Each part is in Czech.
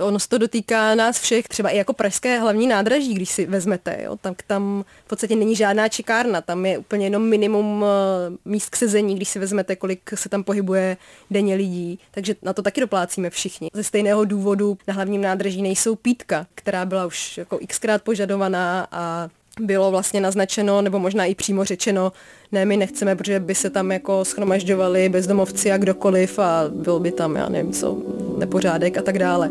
Ono se to dotýká nás všech, třeba i jako pražské hlavní nádraží, když si vezmete, jo, tam, tam v podstatě není žádná čekárna, tam je úplně jenom minimum eh, míst k sezení, když si vezmete, kolik se tam pohybuje denně lidí, takže na to taky doplácíme všichni. Ze stejného důvodu na hlavním nádraží nejsou pítka, která byla už jako xkrát požadovaná a bylo vlastně naznačeno, nebo možná i přímo řečeno, ne, my nechceme, protože by se tam jako schromažďovali bezdomovci a kdokoliv a byl by tam, já nevím co, nepořádek a tak dále.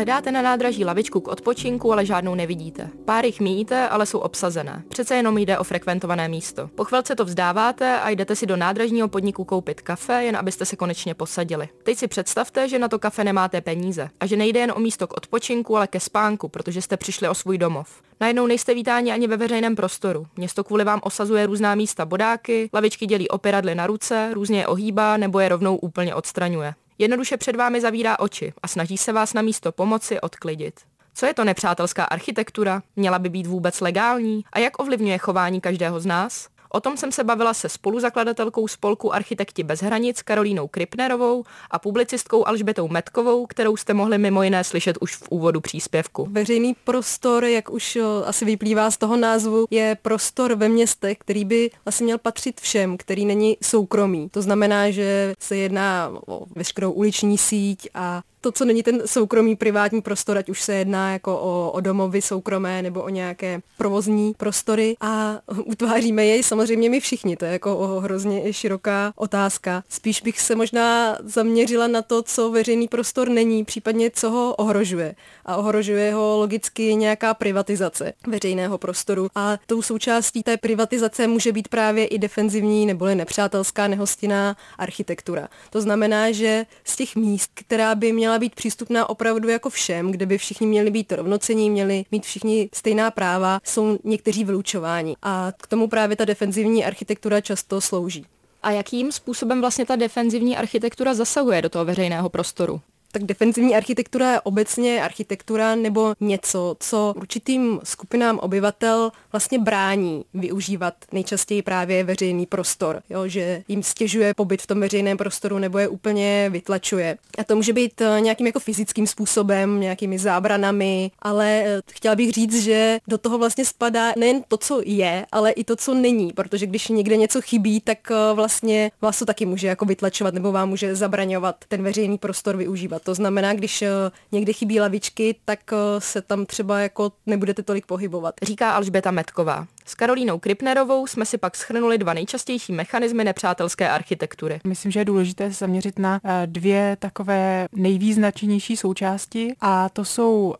Hledáte na nádraží lavičku k odpočinku, ale žádnou nevidíte. Pár jich míjíte, ale jsou obsazené. Přece jenom jde o frekventované místo. Po chvilce to vzdáváte a jdete si do nádražního podniku koupit kafe, jen abyste se konečně posadili. Teď si představte, že na to kafe nemáte peníze a že nejde jen o místo k odpočinku, ale ke spánku, protože jste přišli o svůj domov. Najednou nejste vítáni ani ve veřejném prostoru. Město kvůli vám osazuje různá místa bodáky, lavičky dělí operadly na ruce, různě je ohýbá nebo je rovnou úplně odstraňuje. Jednoduše před vámi zavírá oči a snaží se vás na místo pomoci odklidit. Co je to nepřátelská architektura? Měla by být vůbec legální? A jak ovlivňuje chování každého z nás? O tom jsem se bavila se spoluzakladatelkou spolku Architekti bez hranic Karolínou Kripnerovou a publicistkou Alžbetou Metkovou, kterou jste mohli mimo jiné slyšet už v úvodu příspěvku. Veřejný prostor, jak už asi vyplývá z toho názvu, je prostor ve městech, který by asi měl patřit všem, který není soukromý. To znamená, že se jedná o veškerou uliční síť a to, co není ten soukromý privátní prostor, ať už se jedná jako o, o domovy soukromé nebo o nějaké provozní prostory a utváříme jej samozřejmě my všichni. To je jako o hrozně široká otázka. Spíš bych se možná zaměřila na to, co veřejný prostor není, případně co ho ohrožuje. A ohrožuje ho logicky nějaká privatizace veřejného prostoru. A tou součástí té privatizace může být právě i defenzivní neboli nepřátelská nehostinná architektura. To znamená, že z těch míst, která by měla měla být přístupná opravdu jako všem, kde by všichni měli být rovnocení, měli mít všichni stejná práva, jsou někteří vylučováni. A k tomu právě ta defenzivní architektura často slouží. A jakým způsobem vlastně ta defenzivní architektura zasahuje do toho veřejného prostoru? Tak defenzivní architektura je obecně architektura nebo něco, co určitým skupinám obyvatel vlastně brání využívat nejčastěji právě veřejný prostor, jo, že jim stěžuje pobyt v tom veřejném prostoru nebo je úplně vytlačuje. A to může být eh, nějakým jako fyzickým způsobem, nějakými zábranami, ale eh, chtěla bych říct, že do toho vlastně spadá nejen to, co je, ale i to, co není, protože když někde něco chybí, tak eh, vlastně vás to taky může jako vytlačovat nebo vám může zabraňovat ten veřejný prostor využívat. To znamená, když eh, někde chybí lavičky, tak eh, se tam třeba jako nebudete tolik pohybovat. Říká Alžbeta Metková. S Karolínou Kripnerovou jsme si pak schrnuli dva nejčastější mechanismy nepřátelské architektury. Myslím, že je důležité se zaměřit na eh, dvě takové nejvýznačnější součásti a to jsou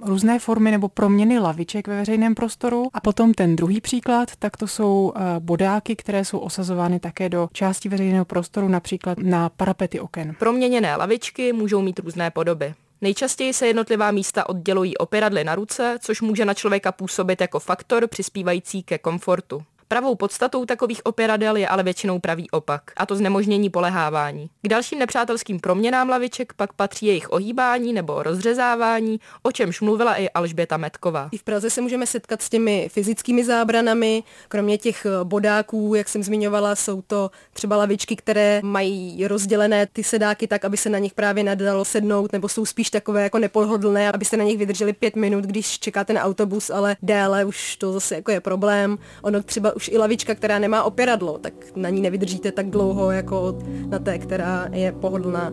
různé formy nebo proměny laviček ve veřejném prostoru a potom ten druhý příklad, tak to jsou bodáky, které jsou osazovány také do části veřejného prostoru, například na parapety oken. Proměněné lavičky můžou mít různé podoby. Nejčastěji se jednotlivá místa oddělují operadly na ruce, což může na člověka působit jako faktor přispívající ke komfortu. Pravou podstatou takových operadel je ale většinou pravý opak, a to znemožnění polehávání. K dalším nepřátelským proměnám laviček pak patří jejich ohýbání nebo rozřezávání, o čemž mluvila i Alžběta Metková. I v Praze se můžeme setkat s těmi fyzickými zábranami, kromě těch bodáků, jak jsem zmiňovala, jsou to třeba lavičky, které mají rozdělené ty sedáky tak, aby se na nich právě nadalo sednout, nebo jsou spíš takové jako nepohodlné, aby se na nich vydrželi pět minut, když čekáte na autobus, ale déle už to zase jako je problém. Ono třeba už i lavička, která nemá opěradlo, tak na ní nevydržíte tak dlouho jako na té, která je pohodlná.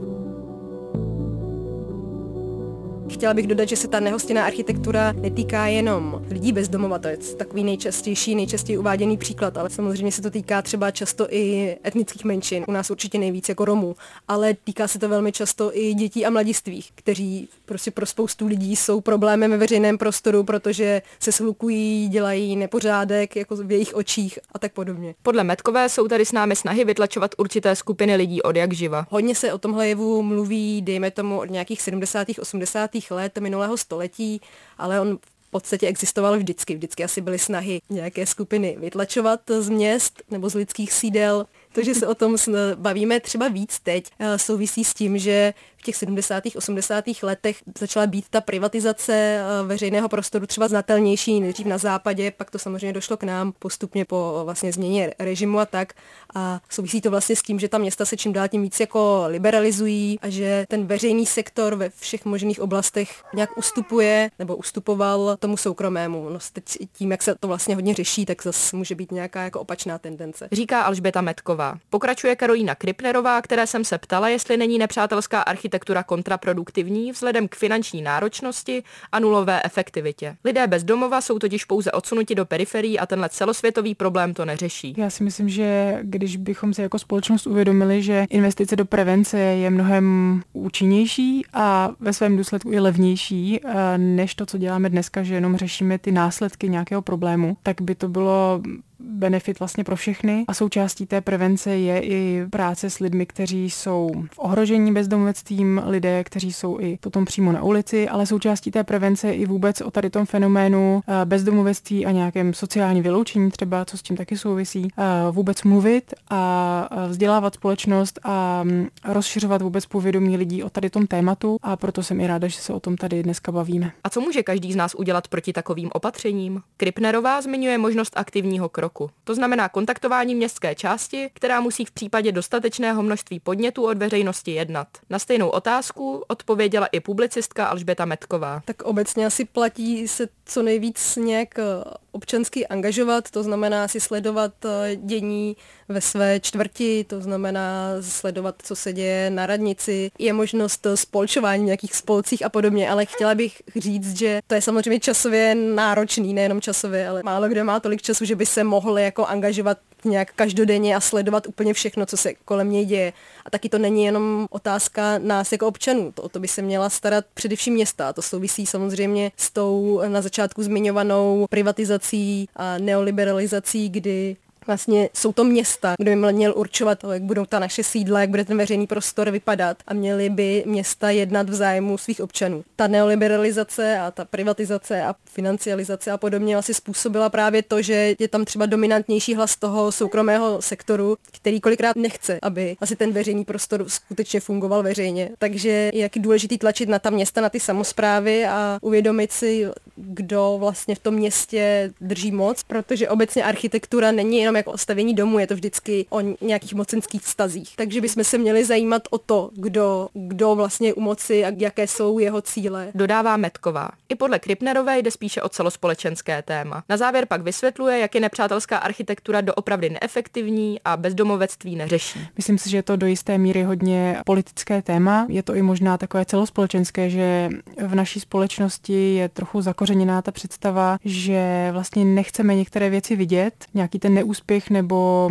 Chtěla bych dodat, že se ta nehostinná architektura netýká jenom lidí bez domova, to je takový nejčastější, nejčastěji uváděný příklad, ale samozřejmě se to týká třeba často i etnických menšin, u nás určitě nejvíc jako Romů, ale týká se to velmi často i dětí a mladistvých, kteří prostě pro spoustu lidí jsou problémem ve veřejném prostoru, protože se shlukují, dělají nepořádek jako v jejich očích a tak podobně. Podle Metkové jsou tady s námi snahy vytlačovat určité skupiny lidí od jak živa. Hodně se o tomhle jevu mluví, dejme tomu, od nějakých 70. 80 let minulého století, ale on v podstatě existoval vždycky. Vždycky asi byly snahy nějaké skupiny vytlačovat z měst nebo z lidských sídel. To, že se o tom bavíme třeba víc teď, eh, souvisí s tím, že těch 70. 80. letech začala být ta privatizace eh, veřejného prostoru třeba znatelnější, nejdřív na západě, pak to samozřejmě došlo k nám postupně po vlastně změně režimu a tak. A souvisí to vlastně s tím, že ta města se čím dál tím víc jako liberalizují a že ten veřejný sektor ve všech možných oblastech nějak ustupuje nebo ustupoval tomu soukromému. No teď tím, jak se to vlastně hodně řeší, tak zase může být nějaká jako opačná tendence. Říká Alžběta Metková. Pokračuje Karolína Kripnerová, které jsem se ptala, jestli není nepřátelská architektura kontraproduktivní vzhledem k finanční náročnosti a nulové efektivitě. Lidé bez domova jsou totiž pouze odsunuti do periferií a tenhle celosvětový problém to neřeší. Já si myslím, že když bychom si jako společnost uvědomili, že investice do prevence je mnohem účinnější a ve svém důsledku i levnější, eh, než to, co děláme dneska, že jenom řešíme ty následky nějakého problému, tak by to bylo benefit vlastně pro všechny a součástí té prevence je i práce s lidmi, kteří jsou v ohrožení bezdomovectvím, lidé, kteří jsou i potom přímo na ulici, ale součástí té prevence je i vůbec o tady tom fenoménu eh, bezdomovectví a nějakém sociální vyloučení třeba, co s tím taky souvisí, eh, vůbec mluvit a eh, vzdělávat společnost a mm, rozšiřovat vůbec povědomí lidí o tady tom tématu a proto jsem i ráda, že se o tom tady dneska bavíme. A co může každý z nás udělat proti takovým opatřením? Kripnerová zmiňuje možnost aktivního kroku roku. To znamená kontaktování městské části, která musí v případě dostatečného množství podnětů od veřejnosti jednat. Na stejnou otázku odpověděla i publicistka Alžběta Metková. Tak obecně asi platí se co nejvíc nějak eh, občansky angažovat, to znamená si sledovat eh, dění ve své čtvrti, to znamená sledovat, co se děje na radnici. Je možnost eh, spolčování v nějakých spolcích a podobně, ale chtěla bych říct, že to je samozřejmě časově náročný, nejenom časově, ale málo kdo má tolik času, že by se mohl jako angažovat nějak každodenně a sledovat úplně všechno, co se kolem něj děje. A taky to není jenom otázka nás jako občanů, to, o to by se měla starat především města. To souvisí samozřejmě s tou na začátku zmiňovanou privatizací a neoliberalizací, kdy Vlastně jsou to města, kde by měl určovat, jak budou ta naše sídla, jak bude ten veřejný prostor vypadat a měly by města jednat v zájmu svých občanů. Ta neoliberalizace a ta privatizace a financializace a podobně asi způsobila právě to, že je tam třeba dominantnější hlas toho soukromého sektoru, který kolikrát nechce, aby asi ten veřejný prostor skutečně fungoval veřejně. Takže je jaký důležitý tlačit na ta města, na ty samozprávy a uvědomit si, kdo vlastně v tom městě drží moc, protože obecně architektura není jenom jako o stavění domu, je to vždycky o nějakých mocenských vztazích. Takže bychom se měli zajímat o to, kdo, kdo vlastně je u moci a jaké jsou jeho cíle. Dodává Metková. I podle Kripnerové jde spíše o celospolečenské téma. Na závěr pak vysvětluje, jak je nepřátelská architektura doopravdy neefektivní a bezdomovectví neřeší. Myslím si, že je to do jisté míry hodně politické téma. Je to i možná takové celospolečenské, že v naší společnosti je trochu zakořeněná ta představa, že vlastně nechceme některé věci vidět, nějaký ten neúspěch nebo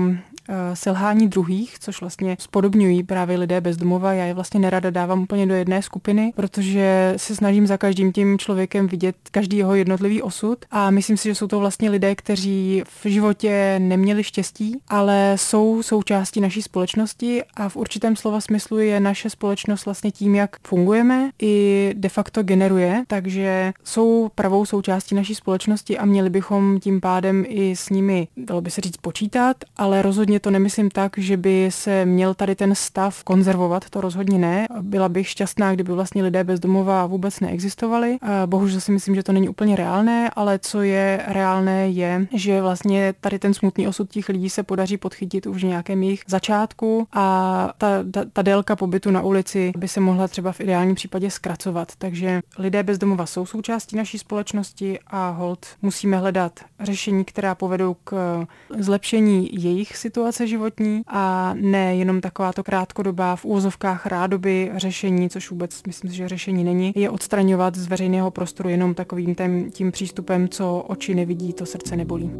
selhání druhých, což vlastně spodobňují právě lidé bez domova. Já je vlastně nerada dávám úplně do jedné skupiny, protože se snažím za každým tím člověkem vidět každý jeho jednotlivý osud. A myslím si, že jsou to vlastně lidé, kteří v životě neměli štěstí, ale jsou součástí naší společnosti. A v určitém slova smyslu je naše společnost vlastně tím, jak fungujeme, i de facto generuje, takže jsou pravou součástí naší společnosti a měli bychom tím pádem i s nimi, dalo by se říct, počítat, ale rozhodně rozhodně to nemyslím tak, že by se měl tady ten stav konzervovat, to rozhodně ne. Byla bych šťastná, kdyby vlastně lidé bez domova vůbec neexistovali. Bohužel si myslím, že to není úplně reálné, ale co je reálné je, že vlastně tady ten smutný osud těch lidí se podaří podchytit už v nějakém jejich začátku a ta, ta, ta délka pobytu na ulici by se mohla třeba v ideálním případě zkracovat. Takže lidé bez domova jsou součástí naší společnosti a hold musíme hledat řešení, která povedou k zlepšení jejich situace situace životní a ne jenom taková to krátkodobá v úvozovkách rádoby řešení, což vůbec myslím že řešení není, je odstraňovat z veřejného prostoru jenom takovým tím, tím přístupem, co oči nevidí, to srdce nebolí.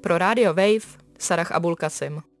Pro Radio Wave Sarah Abulkasim.